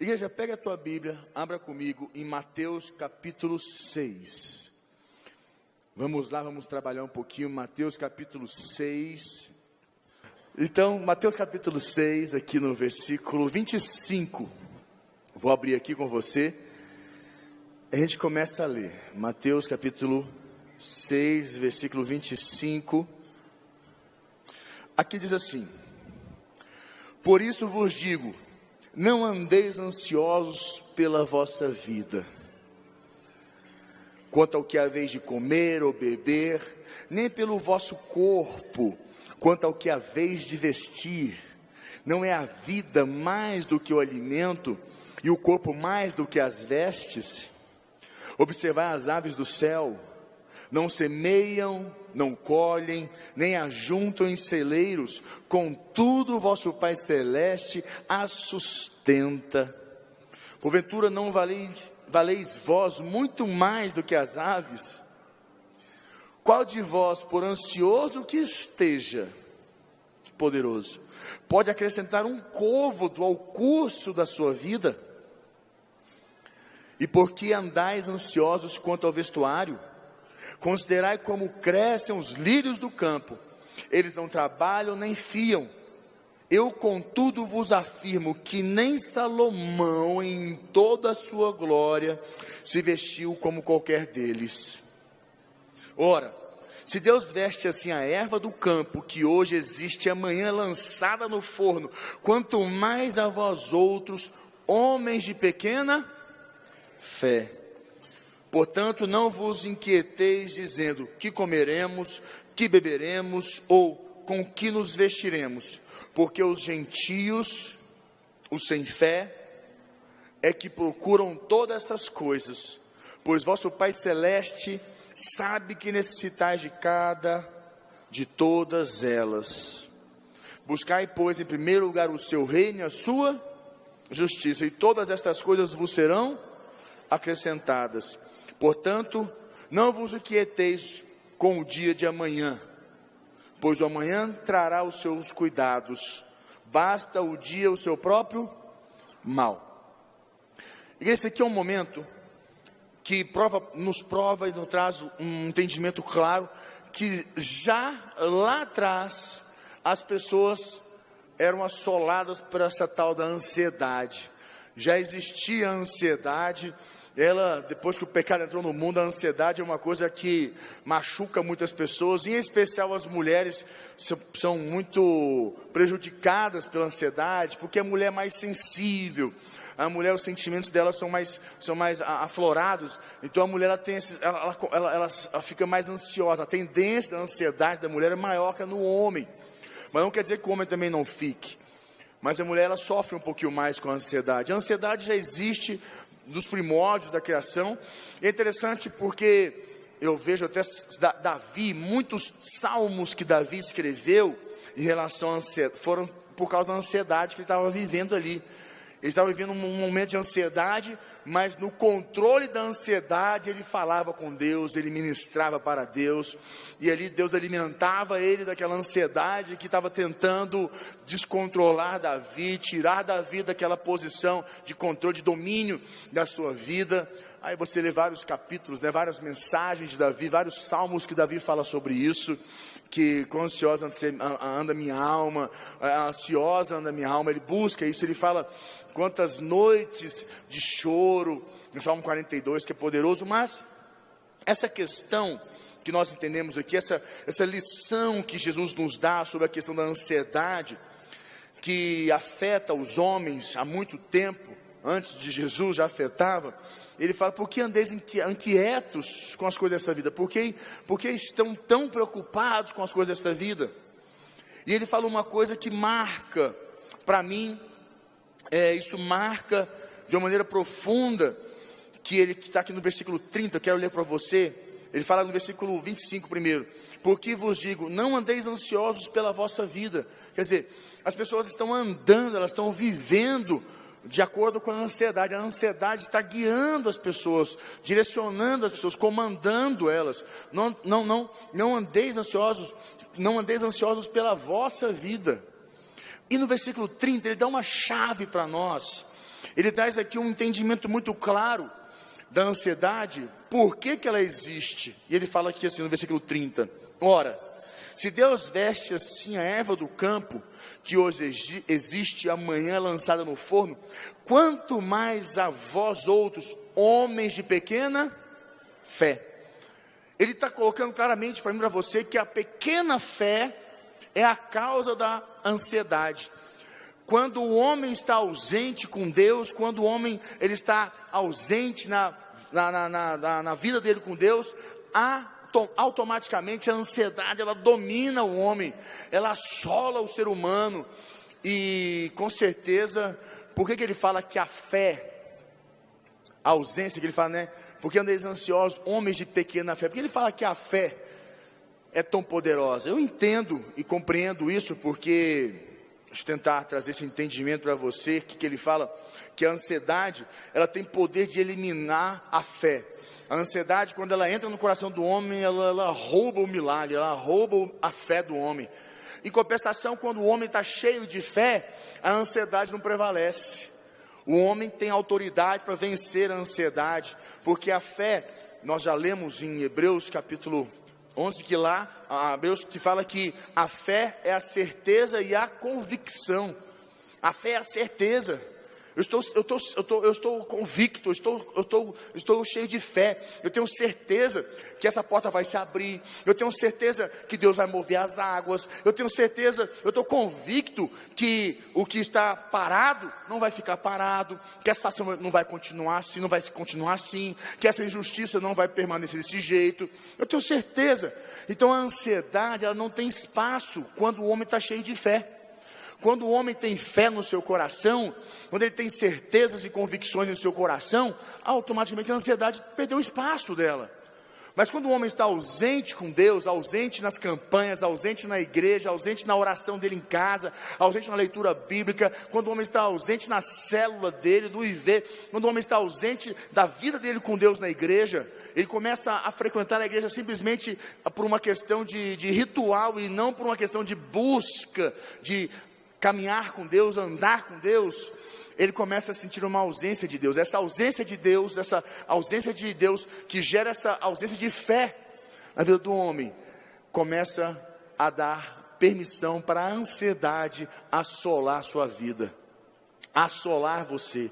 Igreja, pega a tua Bíblia, abra comigo em Mateus capítulo 6. Vamos lá, vamos trabalhar um pouquinho, Mateus capítulo 6. Então, Mateus capítulo 6, aqui no versículo 25. Vou abrir aqui com você. A gente começa a ler. Mateus capítulo 6, versículo 25. Aqui diz assim: Por isso vos digo, não andeis ansiosos pela vossa vida, quanto ao que haveis de comer ou beber, nem pelo vosso corpo, quanto ao que haveis de vestir. Não é a vida mais do que o alimento, e o corpo mais do que as vestes? Observai as aves do céu, não semeiam, não colhem, nem ajuntam em celeiros, contudo vosso Pai Celeste as sustenta. Porventura não valeis, valeis vós muito mais do que as aves? Qual de vós, por ansioso que esteja, poderoso, pode acrescentar um côvado ao curso da sua vida? E por que andais ansiosos quanto ao vestuário? Considerai como crescem os lírios do campo, eles não trabalham nem fiam. Eu, contudo, vos afirmo que nem Salomão, em toda a sua glória, se vestiu como qualquer deles. Ora, se Deus veste assim a erva do campo, que hoje existe e amanhã lançada no forno, quanto mais a vós outros, homens de pequena fé. Portanto, não vos inquieteis dizendo: que comeremos, que beberemos ou com que nos vestiremos, porque os gentios, os sem fé, é que procuram todas essas coisas, pois vosso Pai celeste sabe que necessitais de cada de todas elas. Buscai, pois, em primeiro lugar o seu reino e a sua justiça, e todas estas coisas vos serão acrescentadas. Portanto, não vos inquieteis com o dia de amanhã, pois o amanhã trará os seus cuidados, basta o dia o seu próprio mal. Esse aqui é um momento que prova, nos prova e nos traz um entendimento claro que já lá atrás as pessoas eram assoladas por essa tal da ansiedade. Já existia ansiedade, ela, depois que o pecado entrou no mundo, a ansiedade é uma coisa que machuca muitas pessoas, em especial as mulheres são muito prejudicadas pela ansiedade, porque a mulher é mais sensível, a mulher, os sentimentos dela são mais, são mais aflorados, então a mulher ela tem esses, ela, ela, ela, ela fica mais ansiosa, a tendência da ansiedade da mulher é maior que a no homem, mas não quer dizer que o homem também não fique. Mas a mulher ela sofre um pouquinho mais com a ansiedade. A ansiedade já existe dos primórdios da criação. É interessante porque eu vejo até Davi, muitos salmos que Davi escreveu em relação à ansiedade, foram por causa da ansiedade que ele estava vivendo ali. Ele estava vivendo um momento de ansiedade, mas no controle da ansiedade ele falava com Deus, ele ministrava para Deus, e ali Deus alimentava ele daquela ansiedade que estava tentando descontrolar Davi, tirar Davi daquela posição de controle, de domínio da sua vida. Aí você lê vários capítulos, né, várias mensagens de Davi, vários salmos que Davi fala sobre isso que quão ansiosa anda minha alma, ansiosa anda minha alma, ele busca isso, ele fala quantas noites de choro, no Salmo 42, que é poderoso, mas essa questão que nós entendemos aqui, essa, essa lição que Jesus nos dá sobre a questão da ansiedade, que afeta os homens há muito tempo, antes de Jesus já afetava, ele fala: por que andeis inquietos com as coisas dessa vida? Por que, por que estão tão preocupados com as coisas dessa vida? E ele fala uma coisa que marca, para mim, é, isso marca de uma maneira profunda, que ele está aqui no versículo 30, eu quero ler para você. Ele fala no versículo 25 primeiro: Porque vos digo, não andeis ansiosos pela vossa vida. Quer dizer, as pessoas estão andando, elas estão vivendo de acordo com a ansiedade. A ansiedade está guiando as pessoas, direcionando as pessoas, comandando elas. Não, não, não, não andeis ansiosos, não andeis ansiosos pela vossa vida. E no versículo 30 ele dá uma chave para nós. Ele traz aqui um entendimento muito claro da ansiedade, por que, que ela existe. E ele fala aqui assim no versículo 30: Ora, se Deus veste assim a erva do campo, que hoje existe amanhã lançada no forno, quanto mais a vós outros, homens de pequena fé. Ele está colocando claramente para mim para você que a pequena fé é a causa da ansiedade. Quando o homem está ausente com Deus, quando o homem ele está ausente na, na, na, na, na vida dele com Deus, automaticamente a ansiedade ela domina o homem, ela assola o ser humano. E com certeza, por que, que ele fala que a fé, a ausência que ele fala, né? Porque andeis ansiosos, homens de pequena fé. Porque ele fala que a fé é tão poderosa. Eu entendo e compreendo isso porque deixa eu tentar trazer esse entendimento para você, que, que ele fala que a ansiedade, ela tem poder de eliminar a fé. A ansiedade, quando ela entra no coração do homem, ela, ela rouba o milagre, ela rouba a fé do homem. Em compensação, quando o homem está cheio de fé, a ansiedade não prevalece. O homem tem autoridade para vencer a ansiedade, porque a fé, nós já lemos em Hebreus capítulo 11 que lá, Hebreus que fala que a fé é a certeza e a convicção. A fé é a certeza. Eu estou, eu estou, eu estou, eu estou convicto, eu estou, eu estou, estou cheio de fé. Eu tenho certeza que essa porta vai se abrir. Eu tenho certeza que Deus vai mover as águas. Eu tenho certeza, eu estou convicto que o que está parado não vai ficar parado. Que essa ação não vai continuar assim, não vai continuar assim. Que essa injustiça não vai permanecer desse jeito. Eu tenho certeza. Então a ansiedade, ela não tem espaço quando o homem está cheio de fé. Quando o homem tem fé no seu coração, quando ele tem certezas e convicções no seu coração, automaticamente a ansiedade perdeu o espaço dela. Mas quando o homem está ausente com Deus, ausente nas campanhas, ausente na igreja, ausente na oração dele em casa, ausente na leitura bíblica, quando o homem está ausente na célula dele, no IV, quando o homem está ausente da vida dele com Deus na igreja, ele começa a frequentar a igreja simplesmente por uma questão de, de ritual e não por uma questão de busca, de caminhar com Deus, andar com Deus, ele começa a sentir uma ausência de Deus. Essa ausência de Deus, essa ausência de Deus que gera essa ausência de fé na vida do homem, começa a dar permissão para a ansiedade assolar sua vida, assolar você,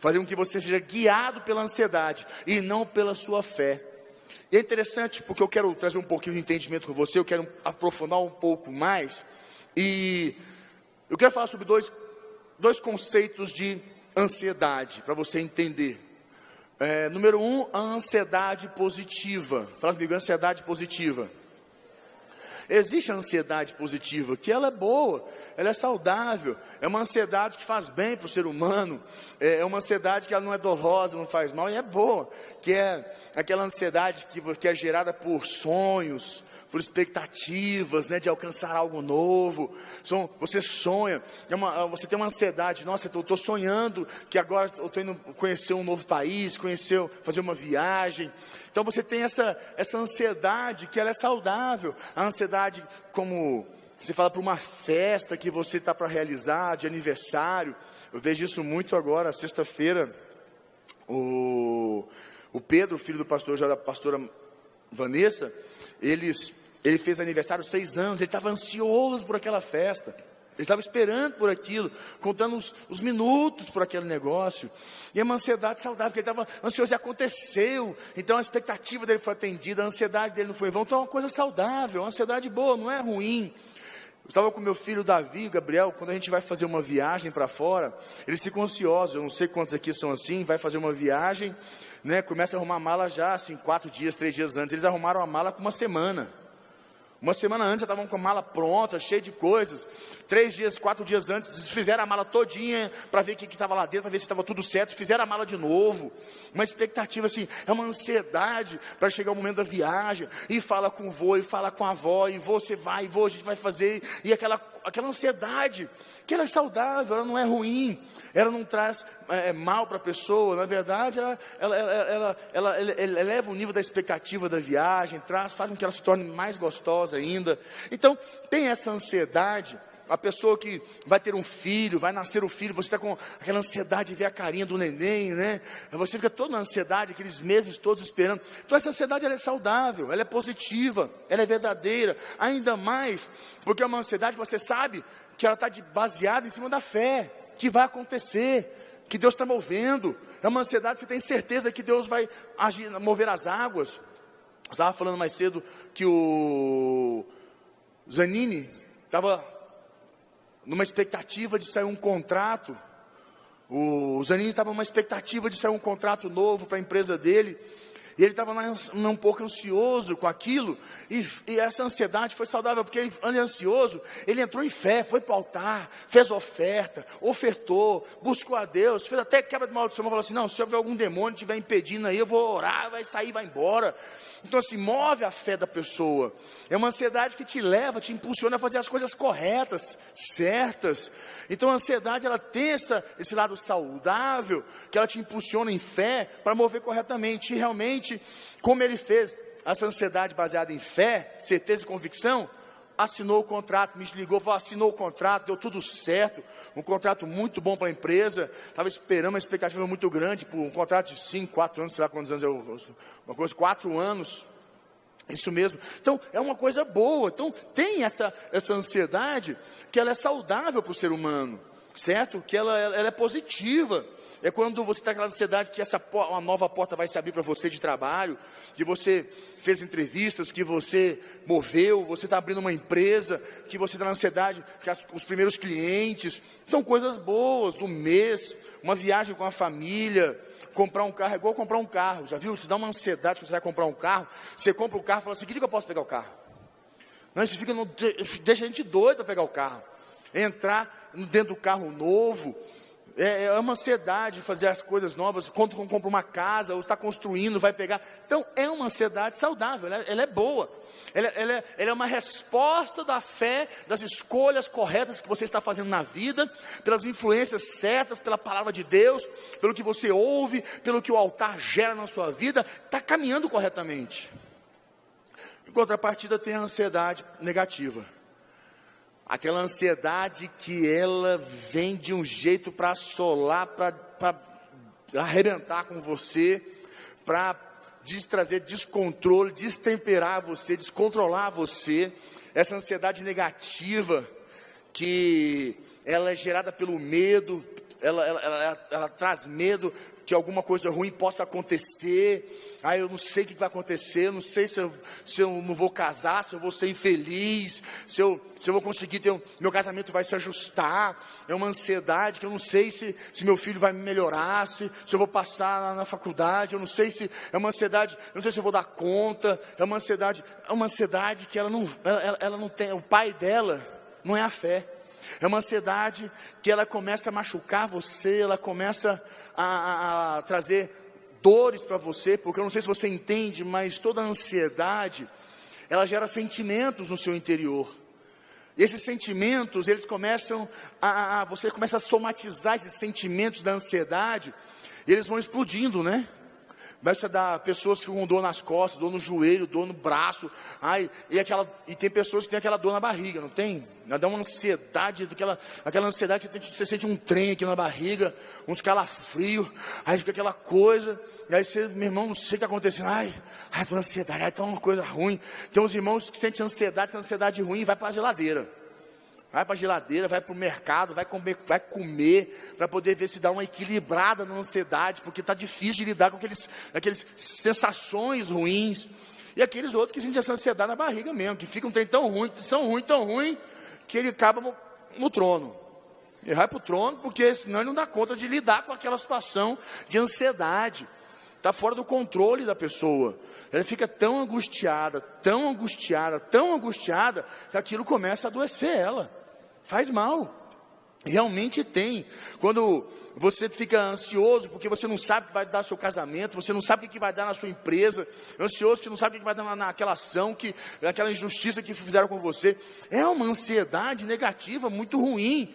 fazer com que você seja guiado pela ansiedade e não pela sua fé. E é interessante porque eu quero trazer um pouquinho de entendimento com você, eu quero aprofundar um pouco mais e eu quero falar sobre dois, dois conceitos de ansiedade, para você entender. É, número um, a ansiedade positiva. Fala comigo, ansiedade positiva. Existe a ansiedade positiva, que ela é boa, ela é saudável, é uma ansiedade que faz bem para o ser humano, é, é uma ansiedade que ela não é dolorosa, não faz mal, e é boa, que é aquela ansiedade que, que é gerada por sonhos, por expectativas, né, de alcançar algo novo. Você sonha, é uma, você tem uma ansiedade. Nossa, eu estou sonhando que agora eu estou indo conhecer um novo país, conhecer, fazer uma viagem. Então você tem essa, essa ansiedade que ela é saudável. A ansiedade como você fala para uma festa que você está para realizar, de aniversário. Eu vejo isso muito agora, sexta-feira. O, o Pedro, filho do pastor, já da pastora Vanessa, eles, ele fez aniversário seis anos, ele estava ansioso por aquela festa. Ele estava esperando por aquilo, contando os, os, minutos por aquele negócio. E é uma ansiedade saudável, porque ele estava ansioso e aconteceu. Então a expectativa dele foi atendida, a ansiedade dele não foi em vão. Então é uma coisa saudável, uma ansiedade boa, não é ruim. Eu estava com meu filho Davi, Gabriel, quando a gente vai fazer uma viagem para fora, eles ficam ansiosos, eu não sei quantos aqui são assim, vai fazer uma viagem, né, começa a arrumar a mala já, assim, quatro dias, três dias antes. Eles arrumaram a mala com uma semana. Uma semana antes já estavam com a mala pronta, cheia de coisas. Três dias, quatro dias antes, fizeram a mala todinha para ver o que estava lá dentro, para ver se estava tudo certo. Fizeram a mala de novo. Uma expectativa assim, é uma ansiedade para chegar o momento da viagem. E fala com o vô, e fala com a avó, e você vai, e vô, a gente vai fazer. E aquela, aquela ansiedade, que ela é saudável, ela não é ruim ela não traz é, mal para a pessoa, na verdade, ela, ela, ela, ela, eleva o nível da expectativa da viagem, traz, faz com que ela se torne mais gostosa ainda. Então, tem essa ansiedade a pessoa que vai ter um filho, vai nascer o filho, você está com aquela ansiedade de ver a carinha do neném, né? Você fica todo na ansiedade, aqueles meses todos esperando. Então essa ansiedade ela é saudável, ela é positiva, ela é verdadeira, ainda mais porque é uma ansiedade que você sabe que ela está baseada em cima da fé, que vai acontecer, que Deus está movendo. É uma ansiedade que você tem certeza que Deus vai agir, mover as águas. Eu estava falando mais cedo que o Zanini estava numa expectativa de sair um contrato. O Zanini estava numa expectativa de sair um contrato novo para a empresa dele. E ele estava um pouco ansioso com aquilo, e, e, essa ansiedade foi saudável, porque ele, ele ansioso, ele entrou em fé, foi para o altar, fez oferta, ofertou, buscou a Deus, fez até quebra de maldição, falou assim: não, se houver algum demônio estiver impedindo aí, eu vou orar, vai sair, vai embora. Então, assim, move a fé da pessoa. É uma ansiedade que te leva, te impulsiona a fazer as coisas corretas, certas. Então, a ansiedade, ela tem essa, esse lado saudável, que ela te impulsiona em fé para mover corretamente. E realmente, como ele fez essa ansiedade baseada em fé, certeza e convicção, assinou o contrato, me ligou, falou, assinou o contrato, deu tudo certo, um contrato muito bom para a empresa, estava esperando uma expectativa muito grande, por um contrato de 5, 4 anos, sei lá quantos anos, eu, uma coisa, 4 anos, isso mesmo. Então, é uma coisa boa. Então, tem essa, essa ansiedade que ela é saudável para o ser humano, certo? Que ela, ela é positiva. É quando você está aquela ansiedade que essa uma nova porta vai se abrir para você de trabalho, que você fez entrevistas, que você moveu, você está abrindo uma empresa, que você está na ansiedade, que as, os primeiros clientes, são coisas boas do mês, uma viagem com a família, comprar um carro é igual comprar um carro, já viu? Você dá uma ansiedade que você vai comprar um carro, você compra o um carro e fala assim, que dia que eu posso pegar o carro? Não, isso fica no, deixa a gente doido a pegar o carro. Entrar dentro do carro novo, é, é uma ansiedade fazer as coisas novas, quando compra uma casa, ou está construindo, vai pegar. Então, é uma ansiedade saudável, ela, ela é boa. Ela, ela, é, ela, é, uma resposta da fé, das escolhas corretas que você está fazendo na vida, pelas influências certas, pela palavra de Deus, pelo que você ouve, pelo que o altar gera na sua vida, está caminhando corretamente. Em contrapartida, tem a ansiedade negativa aquela ansiedade que ela vem de um jeito para assolar, para arrebentar com você, para trazer descontrole, destemperar você, descontrolar você, essa ansiedade negativa que ela é gerada pelo medo, ela, ela, ela, ela traz medo que alguma coisa ruim possa acontecer. Ah, eu não sei o que vai acontecer, eu não sei se eu, se eu não vou casar, se eu vou ser infeliz, se eu, se eu vou conseguir ter um, meu casamento vai se ajustar. É uma ansiedade que eu não sei se, se meu filho vai me melhorar, se, se eu vou passar na, na faculdade, eu não sei se é uma ansiedade, eu não sei se eu vou dar conta. É uma ansiedade, é uma ansiedade que ela não, ela, ela não tem, o pai dela não é a fé. É uma ansiedade que ela começa a machucar você, ela começa a, a, a trazer dores para você, porque eu não sei se você entende, mas toda ansiedade, ela gera sentimentos no seu interior. E esses sentimentos, eles começam a, a, você começa a somatizar esses sentimentos da ansiedade, e eles vão explodindo, né? Começa a dar pessoas que ficam com dor nas costas, dor no joelho, dor no braço. Ai, e, aquela, e tem pessoas que têm aquela dor na barriga, não tem? Dá uma ansiedade, aquela, aquela ansiedade que você sente um trem aqui na barriga, uns calafrios, aí fica aquela coisa, e aí você, meu irmão, não sei o que está acontecendo. Ai, ai, tô ansiedade, ai, tá uma coisa ruim. Tem uns irmãos que sentem ansiedade, essa ansiedade ruim vai para a geladeira. Vai para a geladeira, vai para o mercado, vai comer, vai comer para poder ver se dá uma equilibrada na ansiedade, porque está difícil de lidar com aqueles, aqueles sensações ruins. E aqueles outros que sentem essa ansiedade na barriga mesmo, que ficam um tão ruim, são ruim, tão ruim, que ele acaba no, no trono. Ele vai para o trono, porque senão ele não dá conta de lidar com aquela situação de ansiedade. Está fora do controle da pessoa. Ela fica tão angustiada, tão angustiada, tão angustiada, que aquilo começa a adoecer ela faz mal. Realmente tem. Quando você fica ansioso porque você não sabe o que vai dar no seu casamento, você não sabe o que vai dar na sua empresa, ansioso que não sabe o que vai dar naquela ação, que, naquela injustiça que fizeram com você, é uma ansiedade negativa muito ruim,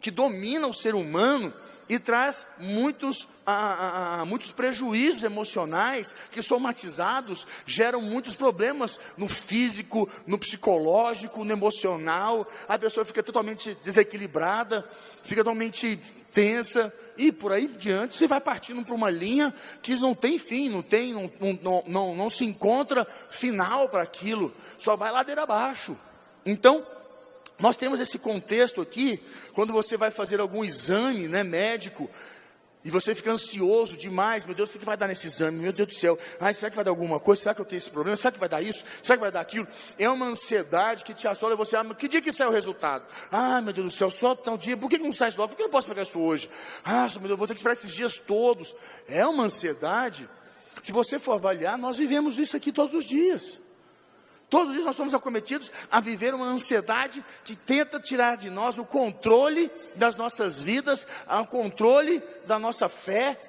que domina o ser humano e traz muitos, ah, ah, muitos prejuízos emocionais que somatizados geram muitos problemas no físico, no psicológico, no emocional. A pessoa fica totalmente desequilibrada, fica totalmente tensa e por aí diante você vai partindo para uma linha que não tem fim, não tem, não, não, não, não se encontra final para aquilo, só vai ladeira abaixo. Então, nós temos esse contexto aqui, quando você vai fazer algum exame né, médico, e você fica ansioso demais, meu Deus, o que vai dar nesse exame? Meu Deus do céu, ai, será que vai dar alguma coisa? Será que eu tenho esse problema? Será que vai dar isso? Será que vai dar aquilo? É uma ansiedade que te assola e você, ah, que dia que sai o resultado? Ah, meu Deus do céu, só tal dia, por que não sai isso logo? Por que não posso pegar isso hoje? Ah, meu Deus, eu vou ter que esperar esses dias todos. É uma ansiedade. Se você for avaliar, nós vivemos isso aqui todos os dias. Todos os dias nós estamos acometidos a viver uma ansiedade que tenta tirar de nós o controle das nossas vidas, o controle da nossa fé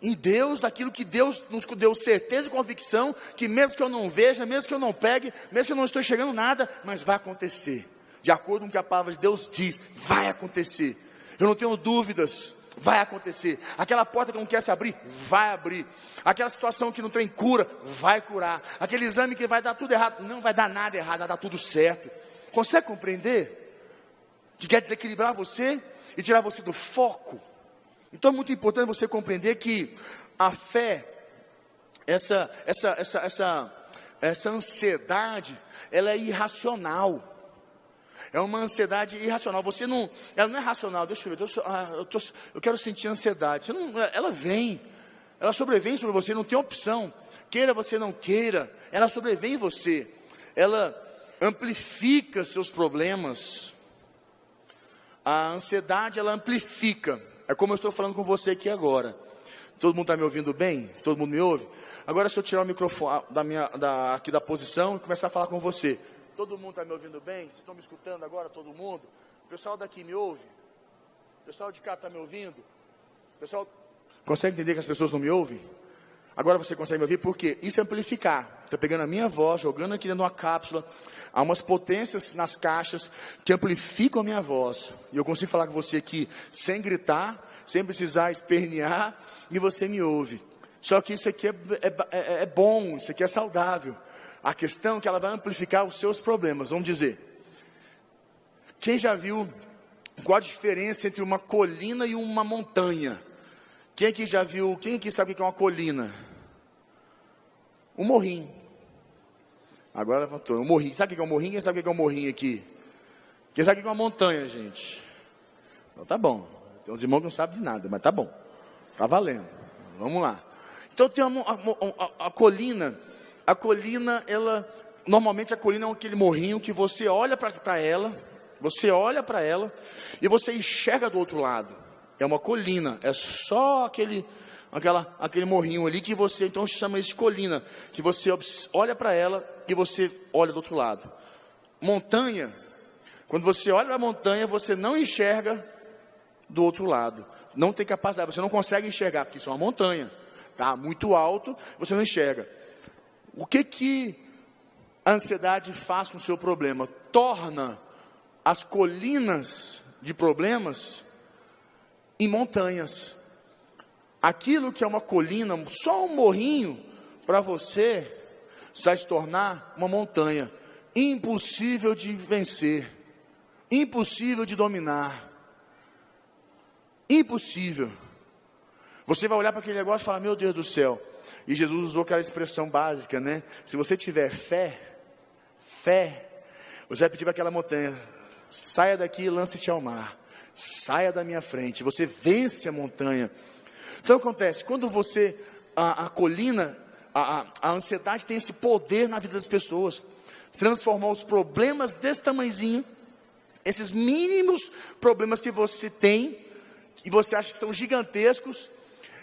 em Deus, daquilo que Deus nos deu certeza e convicção, que mesmo que eu não veja, mesmo que eu não pegue, mesmo que eu não estou chegando nada, mas vai acontecer. De acordo com o que a palavra de Deus diz, vai acontecer. Eu não tenho dúvidas vai acontecer. Aquela porta que não quer se abrir, vai abrir. Aquela situação que não tem cura, vai curar. Aquele exame que vai dar tudo errado, não vai dar nada errado, vai dar tudo certo. Consegue compreender? Que quer desequilibrar você e tirar você do foco. Então é muito importante você compreender que a fé, essa, essa, essa, essa, essa ansiedade, ela é irracional. É uma ansiedade irracional. Você não, ela não é racional. Deixa eu ver, eu, ah, eu, tô, eu quero sentir ansiedade. Não, ela vem, ela sobrevém sobre você, não tem opção. Queira você não queira, ela sobrevém você. Ela amplifica seus problemas. A ansiedade ela amplifica. É como eu estou falando com você aqui agora. Todo mundo está me ouvindo bem? Todo mundo me ouve? Agora, se eu tirar o microfone da minha, da, aqui da posição e começar a falar com você, Todo mundo está me ouvindo bem? Vocês estão me escutando agora, todo mundo? O pessoal daqui me ouve? O pessoal de cá está me ouvindo? O pessoal consegue entender que as pessoas não me ouvem? Agora você consegue me ouvir porque isso é amplificar. Estou pegando a minha voz, jogando aqui dentro de uma cápsula. Há umas potências nas caixas que amplificam a minha voz. E eu consigo falar com você aqui sem gritar, sem precisar espernear, e você me ouve. Só que isso aqui é, é, é, é bom, isso aqui é saudável. A questão é que ela vai amplificar os seus problemas. Vamos dizer. Quem já viu qual a diferença entre uma colina e uma montanha? Quem aqui já viu, quem aqui sabe o que é uma colina? Um morrinho. Agora levantou, um morrinho. Sabe o que é um morrinho? Quem sabe o que é um morrinho aqui? Quem sabe o que é uma montanha, gente? Então tá bom. Tem uns irmãos que não sabem de nada, mas tá bom. Tá valendo. Vamos lá. Então tem a, a, a, a colina a colina, ela, normalmente a colina é aquele morrinho que você olha para ela, você olha para ela e você enxerga do outro lado. É uma colina, é só aquele, aquela, aquele morrinho ali que você então chama isso de colina, que você olha para ela e você olha do outro lado. Montanha, quando você olha para a montanha, você não enxerga do outro lado. Não tem capacidade, você não consegue enxergar, porque isso é uma montanha. Tá muito alto, você não enxerga. O que que a ansiedade faz com o seu problema? Torna as colinas de problemas em montanhas. Aquilo que é uma colina, só um morrinho, para você vai se tornar uma montanha impossível de vencer, impossível de dominar. Impossível. Você vai olhar para aquele negócio e falar: Meu Deus do céu, e Jesus usou aquela expressão básica, né? Se você tiver fé, fé, você vai pedir para aquela montanha: saia daqui e lance-te ao mar, saia da minha frente. Você vence a montanha. Então acontece, quando você, a, a colina, a, a, ansiedade tem esse poder na vida das pessoas, transformar os problemas desse tamanhozinho, esses mínimos problemas que você tem, e você acha que são gigantescos,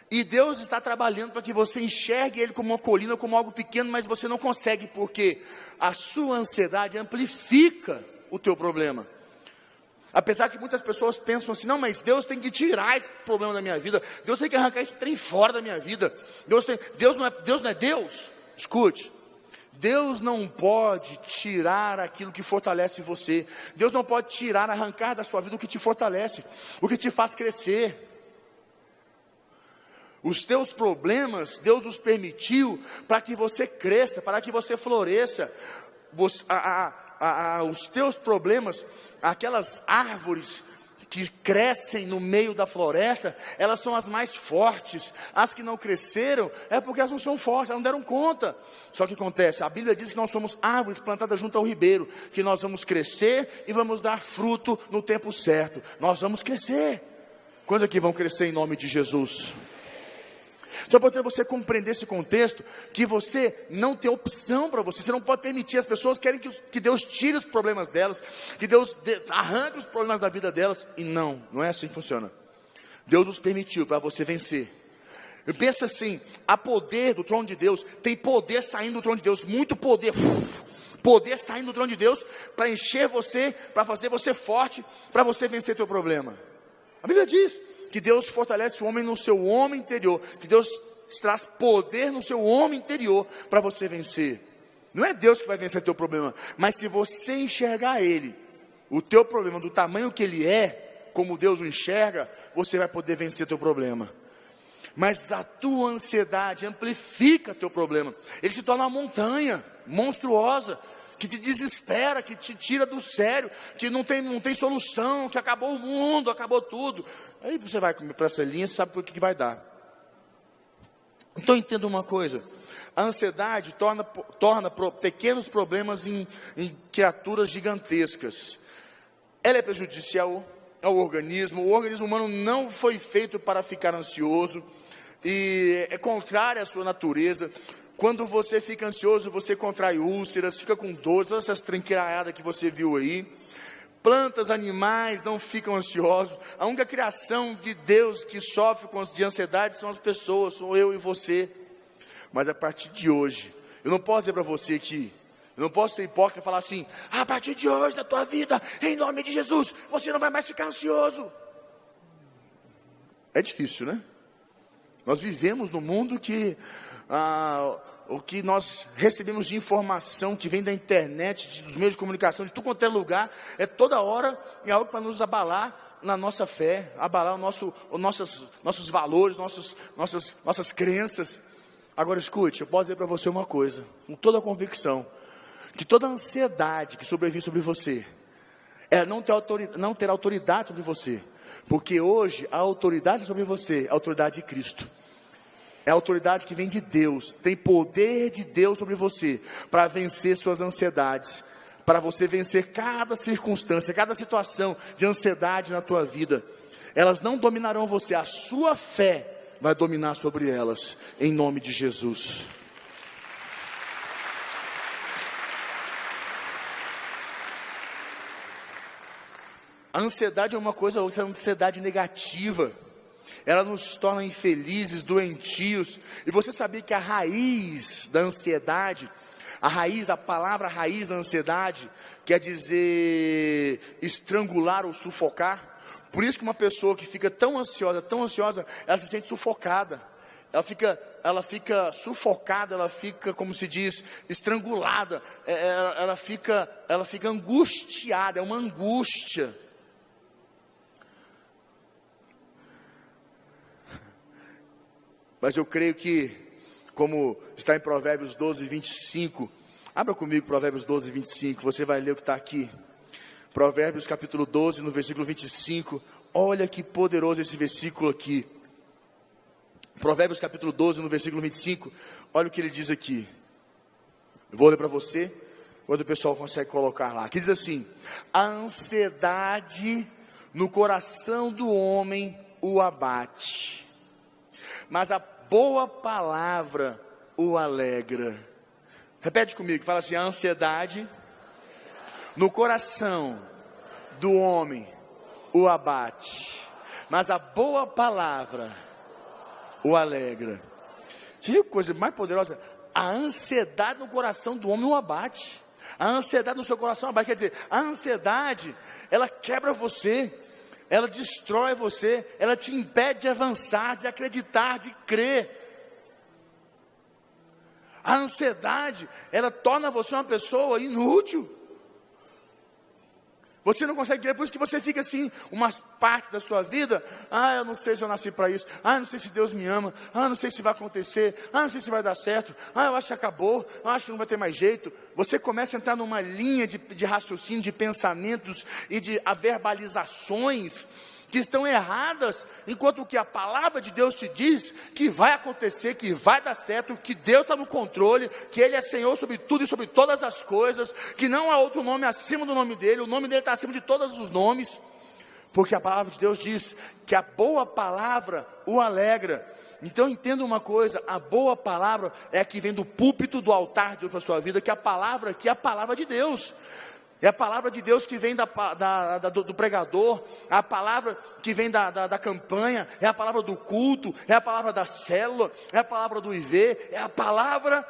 e Deus está trabalhando para que você enxergue Ele como uma colina, como algo pequeno, mas você não consegue, porque a sua ansiedade amplifica o teu problema. Apesar que muitas pessoas pensam assim, não, mas Deus tem que tirar esse problema da minha vida, Deus tem que arrancar esse trem fora da minha vida, Deus, tem, Deus, não, é, Deus não é Deus. Escute, Deus não pode tirar aquilo que fortalece você, Deus não pode tirar, arrancar da sua vida o que te fortalece, o que te faz crescer. Os teus problemas, Deus os permitiu para que você cresça, para que você floresça. A, a, a, os teus problemas, aquelas árvores que crescem no meio da floresta, elas são as mais fortes. As que não cresceram é porque elas não são fortes, elas não deram conta. Só que acontece, a Bíblia diz que nós somos árvores plantadas junto ao ribeiro, que nós vamos crescer e vamos dar fruto no tempo certo. Nós vamos crescer. Quantos aqui vão crescer em nome de Jesus? Então, para você compreender esse contexto, que você não tem opção para você, você não pode permitir, as pessoas querem que, que Deus tire os problemas delas, que Deus de, arranque os problemas da vida delas, e não, não é assim que funciona. Deus os permitiu para você vencer. Eu penso assim, há poder do trono de Deus, tem poder saindo do trono de Deus, muito poder, poder saindo do trono de Deus, para encher você, para fazer você forte, para você vencer teu problema. A Bíblia diz, que Deus fortalece o homem no seu homem interior, que Deus traz poder no seu homem interior para você vencer. Não é Deus que vai vencer teu problema, mas se você enxergar ele, o teu problema do tamanho que ele é, como Deus o enxerga, você vai poder vencer teu problema. Mas a tua ansiedade amplifica teu problema. Ele se torna uma montanha monstruosa que te desespera, que te tira do sério, que não tem, não tem solução, que acabou o mundo, acabou tudo. Aí você vai para essa linha, sabe o que, que vai dar. Então entenda uma coisa: a ansiedade torna, torna pequenos problemas em, em criaturas gigantescas. Ela é prejudicial ao organismo. O organismo humano não foi feito para ficar ansioso e é contrária à sua natureza. Quando você fica ansioso, você contrai úlceras, fica com dor, todas essas tranqueiradas que você viu aí. Plantas, animais não ficam ansiosos. A única criação de Deus que sofre de ansiedade são as pessoas, sou eu e você. Mas a partir de hoje, eu não posso dizer para você que eu não posso ser hipócrita e falar assim: a partir de hoje, na tua vida, em nome de Jesus, você não vai mais ficar ansioso. É difícil, né? Nós vivemos num mundo que ah, o que nós recebemos de informação que vem da internet, de, dos meios de comunicação, de tudo quanto é lugar, é toda hora é algo para nos abalar na nossa fé, abalar o nosso, os nossos, nossos valores, nossos, nossas, nossas crenças. Agora escute, eu posso dizer para você uma coisa, com toda a convicção, que toda ansiedade que sobrevive sobre você, é não ter, autoridade, não ter autoridade sobre você, porque hoje a autoridade sobre você é a autoridade de Cristo. É autoridade que vem de Deus, tem poder de Deus sobre você para vencer suas ansiedades, para você vencer cada circunstância, cada situação de ansiedade na tua vida. Elas não dominarão você, a sua fé vai dominar sobre elas, em nome de Jesus. A ansiedade é uma coisa, a ansiedade negativa ela nos torna infelizes, doentios. E você sabia que a raiz da ansiedade, a raiz, a palavra raiz da ansiedade, quer dizer estrangular ou sufocar? Por isso que uma pessoa que fica tão ansiosa, tão ansiosa, ela se sente sufocada. Ela fica, ela fica sufocada, ela fica, como se diz, estrangulada. Ela, é, é, ela fica, ela fica angustiada, é uma angústia. Mas eu creio que, como está em Provérbios 12, 25, abra comigo Provérbios 12, 25, você vai ler o que está aqui. Provérbios capítulo 12, no versículo 25. Olha que poderoso esse versículo aqui. Provérbios capítulo 12, no versículo 25. Olha o que ele diz aqui. Eu vou ler para você, quando o pessoal consegue colocar lá. Aqui diz assim: A ansiedade no coração do homem o abate mas a boa palavra o alegra. Repete comigo, fala assim: a ansiedade no coração do homem o abate, mas a boa palavra o alegra. Você viu que coisa mais poderosa? A ansiedade no coração do homem o abate. A ansiedade no seu coração abate. Quer dizer, a ansiedade, ela quebra você ela destrói você, ela te impede de avançar, de acreditar, de crer. A ansiedade, ela torna você uma pessoa inútil. Você não consegue crer, por isso que você fica assim, umas partes da sua vida. Ah, eu não sei se eu nasci para isso. Ah, não sei se Deus me ama. Ah, não sei se vai acontecer. Ah, não sei se vai dar certo. Ah, eu acho que acabou. Eu acho que não vai ter mais jeito. Você começa a entrar numa linha de, de raciocínio, de pensamentos e de verbalizações que estão erradas, enquanto que a palavra de Deus te diz que vai acontecer, que vai dar certo, que Deus está no controle, que Ele é Senhor sobre tudo e sobre todas as coisas, que não há outro nome acima do nome dEle, o nome dEle está acima de todos os nomes, porque a palavra de Deus diz que a boa palavra o alegra. Então entenda uma coisa: a boa palavra é a que vem do púlpito do altar de Deus para a sua vida, que a palavra aqui é a palavra de Deus. É a palavra de Deus que vem da, da, da, do pregador, é a palavra que vem da, campanha, é a palavra do culto, é a palavra da célula, é a palavra do IV, é a palavra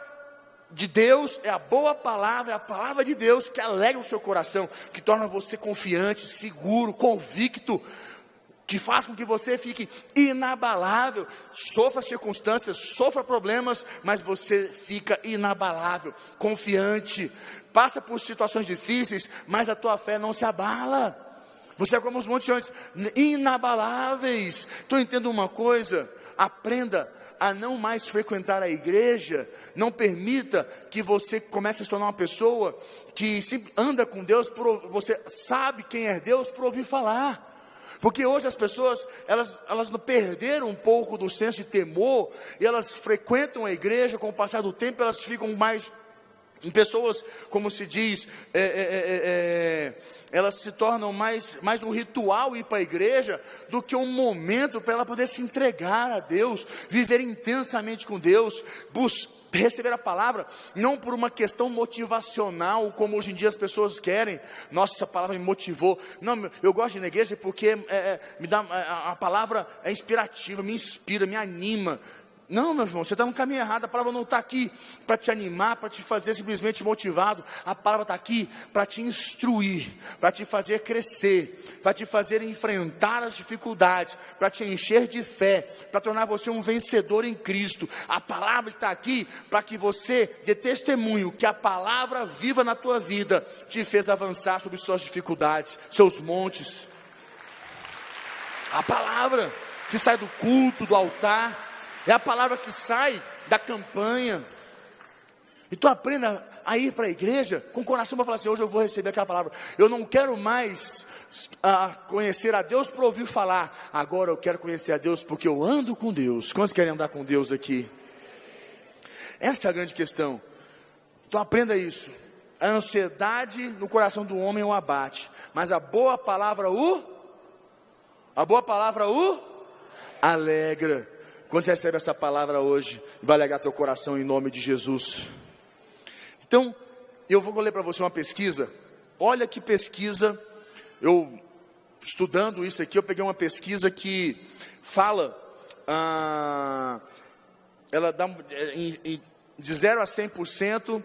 de Deus, é a boa palavra, é a palavra de Deus que alegra o seu coração, que torna você confiante, seguro, convicto, que faz com que você fique inabalável, sofra circunstâncias, sofra problemas, mas você fica inabalável, confiante, passa por situações difíceis, mas a tua fé não se abala. Você é como os montes inabaláveis. Então entenda uma coisa, aprenda a não mais frequentar a igreja, não permita que você comece a se tornar uma pessoa que anda com Deus, você sabe quem é Deus por ouvir falar. Porque hoje as pessoas, elas, elas perderam um pouco do senso de temor, e elas frequentam a igreja, com o passar do tempo, elas ficam mais em pessoas, como se diz, é, é, é, é elas se tornam mais, mais um ritual ir para a igreja do que um momento para ela poder se entregar a Deus, viver intensamente com Deus, buscar receber a palavra, não por uma questão motivacional, como hoje em dia as pessoas querem. Nossa, essa palavra me motivou. Não, eu gosto de ir na igreja porque é, é, me dá, a, a palavra é inspirativa, me inspira, me anima. Não, meu irmão, você está no caminho errado. A palavra não está aqui para te animar, para te fazer simplesmente motivado. A palavra está aqui para te instruir, para te fazer crescer, para te fazer enfrentar as dificuldades, para te encher de fé, para tornar você um vencedor em Cristo. A palavra está aqui para que você dê testemunho que a palavra viva na tua vida te fez avançar sobre suas dificuldades, seus montes. A palavra que sai do culto, do altar é a palavra que sai da campanha. Então aprenda a ir para a igreja com o coração para falar assim: hoje eu vou receber aquela palavra. Eu não quero mais uh, conhecer a Deus para ouvir falar. Agora eu quero conhecer a Deus porque eu ando com Deus. Quantos querem andar com Deus aqui? Essa é a grande questão. Então aprenda isso. A ansiedade no coração do homem o abate, mas a boa palavra o a boa palavra o alegra. Quando você recebe essa palavra hoje, vai alegrar teu coração em nome de Jesus. Então, eu vou ler para você uma pesquisa. Olha que pesquisa, eu estudando isso aqui, eu peguei uma pesquisa que fala, ah, ela dá em, em, de 0 a 100%,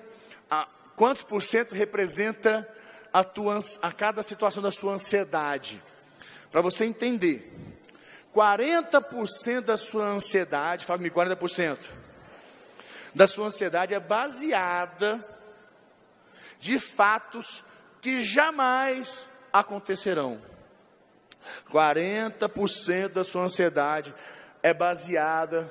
a, quantos por cento representa a, tua, a cada situação da sua ansiedade. Para você entender. 40% da sua ansiedade, fala-me 40%, da sua ansiedade é baseada de fatos que jamais acontecerão. 40% da sua ansiedade é baseada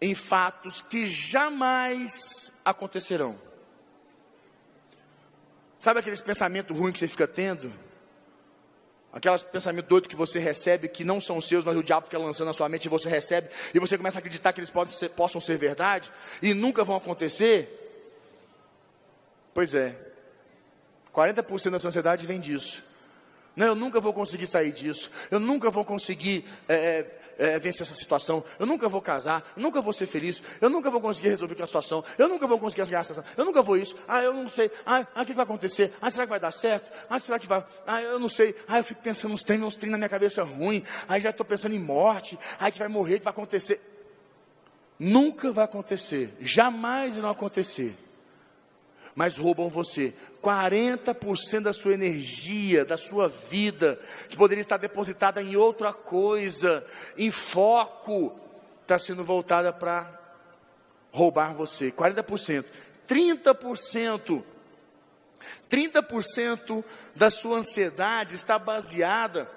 em fatos que jamais acontecerão. Sabe aqueles pensamentos ruins que você fica tendo? Aqueles pensamentos doidos que você recebe, que não são seus, mas o diabo fica lançando na sua mente e você recebe, e você começa a acreditar que eles ser, possam ser verdade e nunca vão acontecer. Pois é, 40% da sua ansiedade vem disso. Eu nunca vou conseguir sair disso. Eu nunca vou conseguir é, é, é, vencer essa situação. Eu nunca vou casar. Eu nunca vou ser feliz. Eu nunca vou conseguir resolver aquela situação. Eu nunca vou conseguir essa situação. Eu nunca vou isso. Ah, eu não sei. Ah, ah, o que vai acontecer? Ah, será que vai dar certo? Ah, será que vai? Ah, eu não sei. Ah, eu fico pensando uns treinos, uns treinos na minha cabeça ruim. Aí já estou pensando em morte. Aí que vai morrer, que vai acontecer. Nunca vai acontecer. Jamais vai acontecer mas roubam você 40% da sua energia, da sua vida, que poderia estar depositada em outra coisa, em foco, está sendo voltada para roubar você. 40%. 30% 30% da sua ansiedade está baseada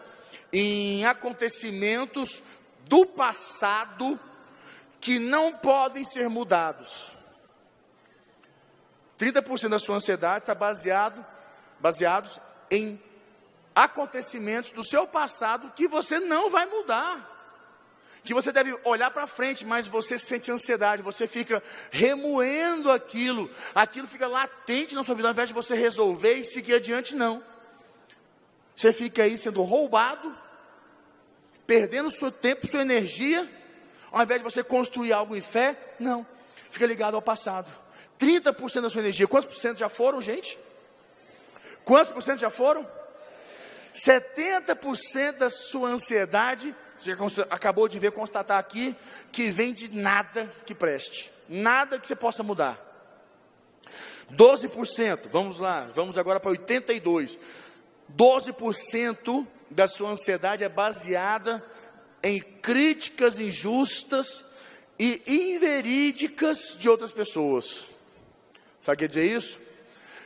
em acontecimentos do passado que não podem ser mudados. 30% da sua ansiedade está baseado baseados em acontecimentos do seu passado que você não vai mudar. Que você deve olhar para frente, mas você sente ansiedade, você fica remoendo aquilo, aquilo fica latente na sua vida, ao invés de você resolver e seguir adiante, não. Você fica aí sendo roubado, perdendo seu tempo, sua energia, ao invés de você construir algo em fé, não. Fica ligado ao passado. 30% da sua energia, quantos por cento já foram, gente? Quantos por cento já foram? 70% da sua ansiedade, você acabou de ver, constatar aqui, que vem de nada que preste, nada que você possa mudar. 12%, vamos lá, vamos agora para 82%. 12% da sua ansiedade é baseada em críticas injustas e inverídicas de outras pessoas. Sabe o que dizer isso?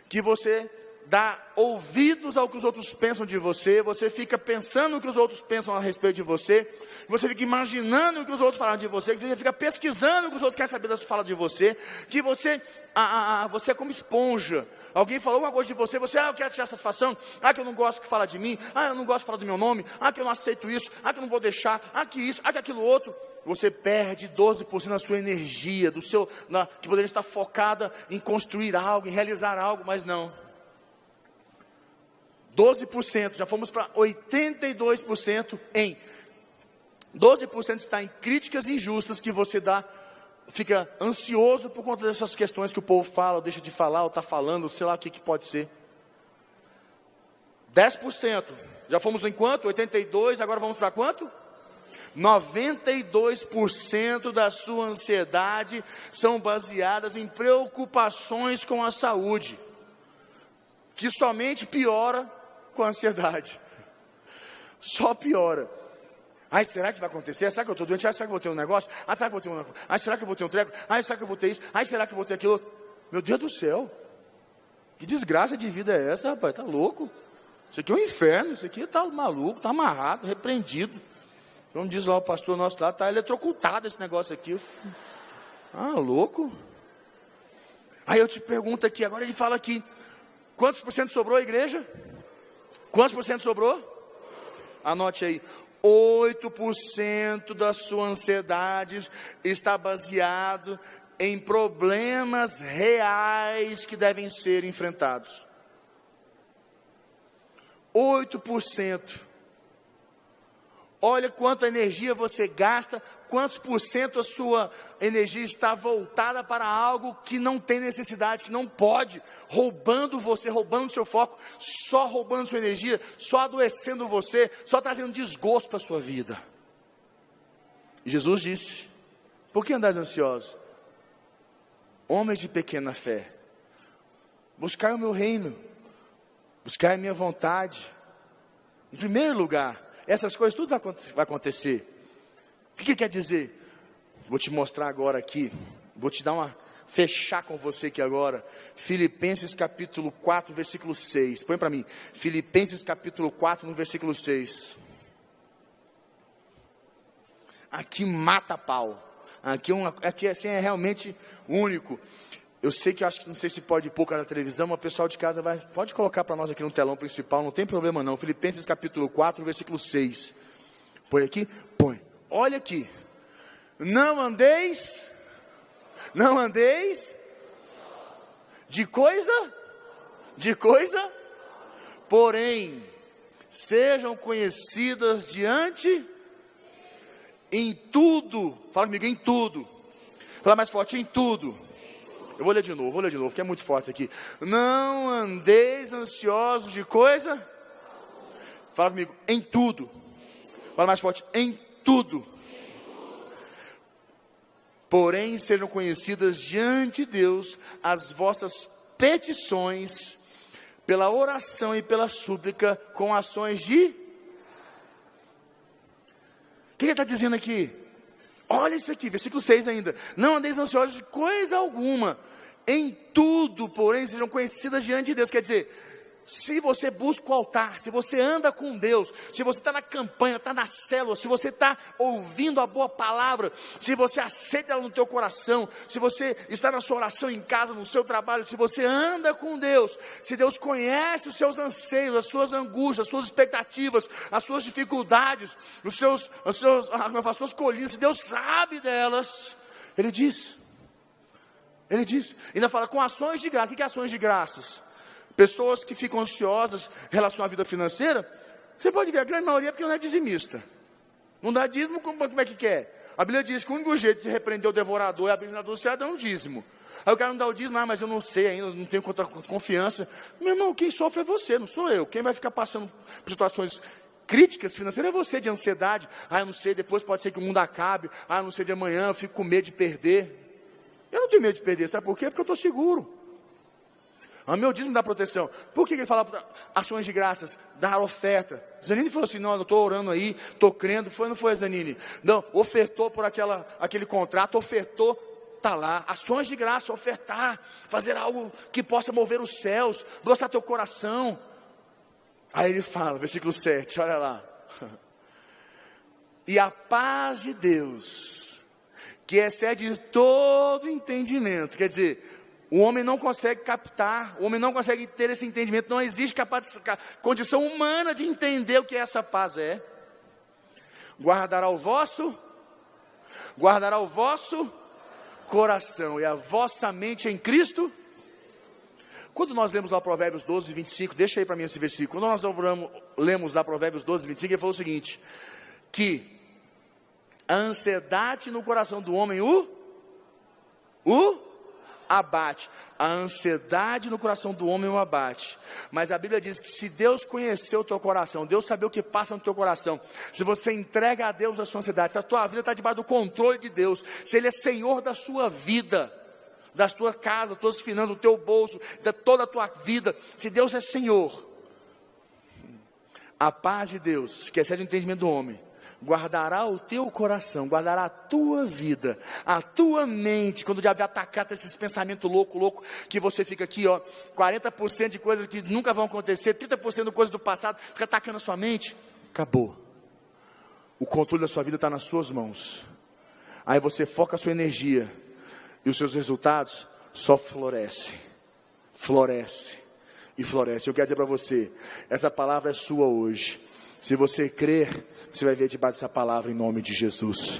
Que você dá ouvidos ao que os outros pensam de você, você fica pensando o que os outros pensam a respeito de você, você fica imaginando o que os outros falam de você, você fica pesquisando o que os outros querem saber falam de você, que você, ah, ah, você é como esponja. Alguém falou uma coisa de você, você, ah, eu quero tirar satisfação, ah, que eu não gosto que fala de mim, ah, eu não gosto de falar do meu nome, ah, que eu não aceito isso, ah, que eu não vou deixar, ah, que isso, ah, que aquilo outro você perde 12% da sua energia, do seu, na, que poderia estar focada em construir algo, em realizar algo, mas não. 12%, já fomos para 82% em 12% está em críticas injustas que você dá, fica ansioso por conta dessas questões que o povo fala, ou deixa de falar, ou está falando, sei lá o que, que pode ser. 10%, já fomos em quanto? 82, agora vamos para quanto? 92% da sua ansiedade são baseadas em preocupações com a saúde, que somente piora com a ansiedade. Só piora. Ai, será que vai acontecer? Será que eu estou doente? Ai, será que eu vou ter um negócio? Ai, será que eu vou ter um negócio? Ai, será que eu vou ter um treco? Ai, será que eu vou ter isso? Ai, será que eu vou ter aquilo? Meu Deus do céu. Que desgraça de vida é essa, rapaz? Tá louco? Isso aqui é um inferno, isso aqui está maluco, está amarrado, repreendido. Como diz lá o pastor nosso lá, está eletrocutado esse negócio aqui. Ah, louco. Aí eu te pergunto aqui, agora ele fala aqui, quantos por cento sobrou a igreja? Quantos por cento sobrou? Anote aí. 8% da sua ansiedade está baseado em problemas reais que devem ser enfrentados. 8%. Olha quanta energia você gasta, quantos por cento a sua energia está voltada para algo que não tem necessidade, que não pode, roubando você, roubando seu foco, só roubando sua energia, só adoecendo você, só trazendo desgosto para a sua vida. Jesus disse: Por que andais ansiosos? Homens de pequena fé, buscar o meu reino, buscar a minha vontade, em primeiro lugar, essas coisas tudo vai acontecer. O que, que quer dizer? Vou te mostrar agora aqui. Vou te dar uma. Fechar com você aqui agora. Filipenses capítulo 4, versículo 6. Põe para mim. Filipenses capítulo 4, no versículo 6. Aqui mata pau. Aqui, é uma, aqui assim, é realmente único. Eu sei que acho que não sei se pode pôr na televisão, mas o pessoal de casa vai, pode colocar para nós aqui no telão principal, não tem problema não. Filipenses capítulo 4, versículo 6. Põe aqui? Põe. Olha aqui. Não andeis, não andeis de coisa, de coisa, porém, sejam conhecidas diante em tudo. Fala comigo, em tudo. Fala mais forte, em tudo eu vou ler de novo, vou ler de novo, que é muito forte aqui. Não andeis ansiosos de coisa. Fala comigo, em tudo. Fala mais forte, em tudo. Porém, sejam conhecidas diante de Deus as vossas petições, pela oração e pela súplica, com ações de. O que ele está dizendo aqui? Olha isso aqui, versículo 6 ainda. Não andeis ansiosos de coisa alguma. Em tudo, porém, sejam conhecidas diante de Deus. Quer dizer, se você busca o altar, se você anda com Deus, se você está na campanha, está na célula, se você está ouvindo a boa palavra, se você aceita ela no teu coração, se você está na sua oração em casa, no seu trabalho, se você anda com Deus, se Deus conhece os seus anseios, as suas angústias, as suas expectativas, as suas dificuldades, os seus, os seus, ah, as suas colinas, se Deus sabe delas, Ele diz, Ele diz, ainda fala com ações de graça, o que é ações de graças? Pessoas que ficam ansiosas em relação à vida financeira, você pode ver, a grande maioria é porque não é dizimista. Não dá dízimo, como, como é que quer? A Bíblia diz que o único jeito de repreender o devorador e abrir na doce é um dízimo. Aí o cara não dá o dízimo, ah, mas eu não sei ainda, não tenho confiança. Meu irmão, quem sofre é você, não sou eu. Quem vai ficar passando por situações críticas financeiras é você, de ansiedade. Ah, eu não sei, depois pode ser que o mundo acabe. Ah, eu não sei de amanhã, eu fico com medo de perder. Eu não tenho medo de perder, sabe por quê? Porque eu estou seguro. O meu dízimo dá proteção. Por que ele fala ações de graças? Dar oferta. Zanini falou assim: não, eu estou orando aí, estou crendo. Foi não foi, Zanini? Não, ofertou por aquela, aquele contrato, ofertou, está lá. Ações de graça, ofertar, fazer algo que possa mover os céus, gostar teu coração. Aí ele fala, versículo 7, olha lá. E a paz de Deus, que excede todo entendimento, quer dizer, o homem não consegue captar, o homem não consegue ter esse entendimento, não existe condição humana de entender o que essa paz é. Guardará o vosso, guardará o vosso coração e a vossa mente em Cristo. Quando nós lemos lá Provérbios 12, 25, deixa aí para mim esse versículo. Quando nós lemos lá Provérbios 12, 25, ele falou o seguinte: que a ansiedade no coração do homem, o, o abate. A ansiedade no coração do homem o abate. Mas a Bíblia diz que se Deus conhecer o teu coração, Deus saber o que passa no teu coração, se você entrega a Deus a sua ansiedade, se a tua vida está debaixo do controle de Deus, se Ele é Senhor da sua vida, das tuas casas, das tuas finanças, do teu bolso, de toda a tua vida, se Deus é Senhor, a paz de Deus, que excede o entendimento do homem, guardará o teu coração, guardará a tua vida, a tua mente, quando o diabo atacar esses pensamentos louco, louco, que você fica aqui, ó, 40% de coisas que nunca vão acontecer, 30% de coisas do passado, fica atacando a sua mente, acabou. O controle da sua vida está nas suas mãos. Aí você foca a sua energia e os seus resultados só florescem. Floresce e floresce. Eu quero dizer para você, essa palavra é sua hoje. Se você crer, você vai ver debaixo dessa palavra em nome de Jesus.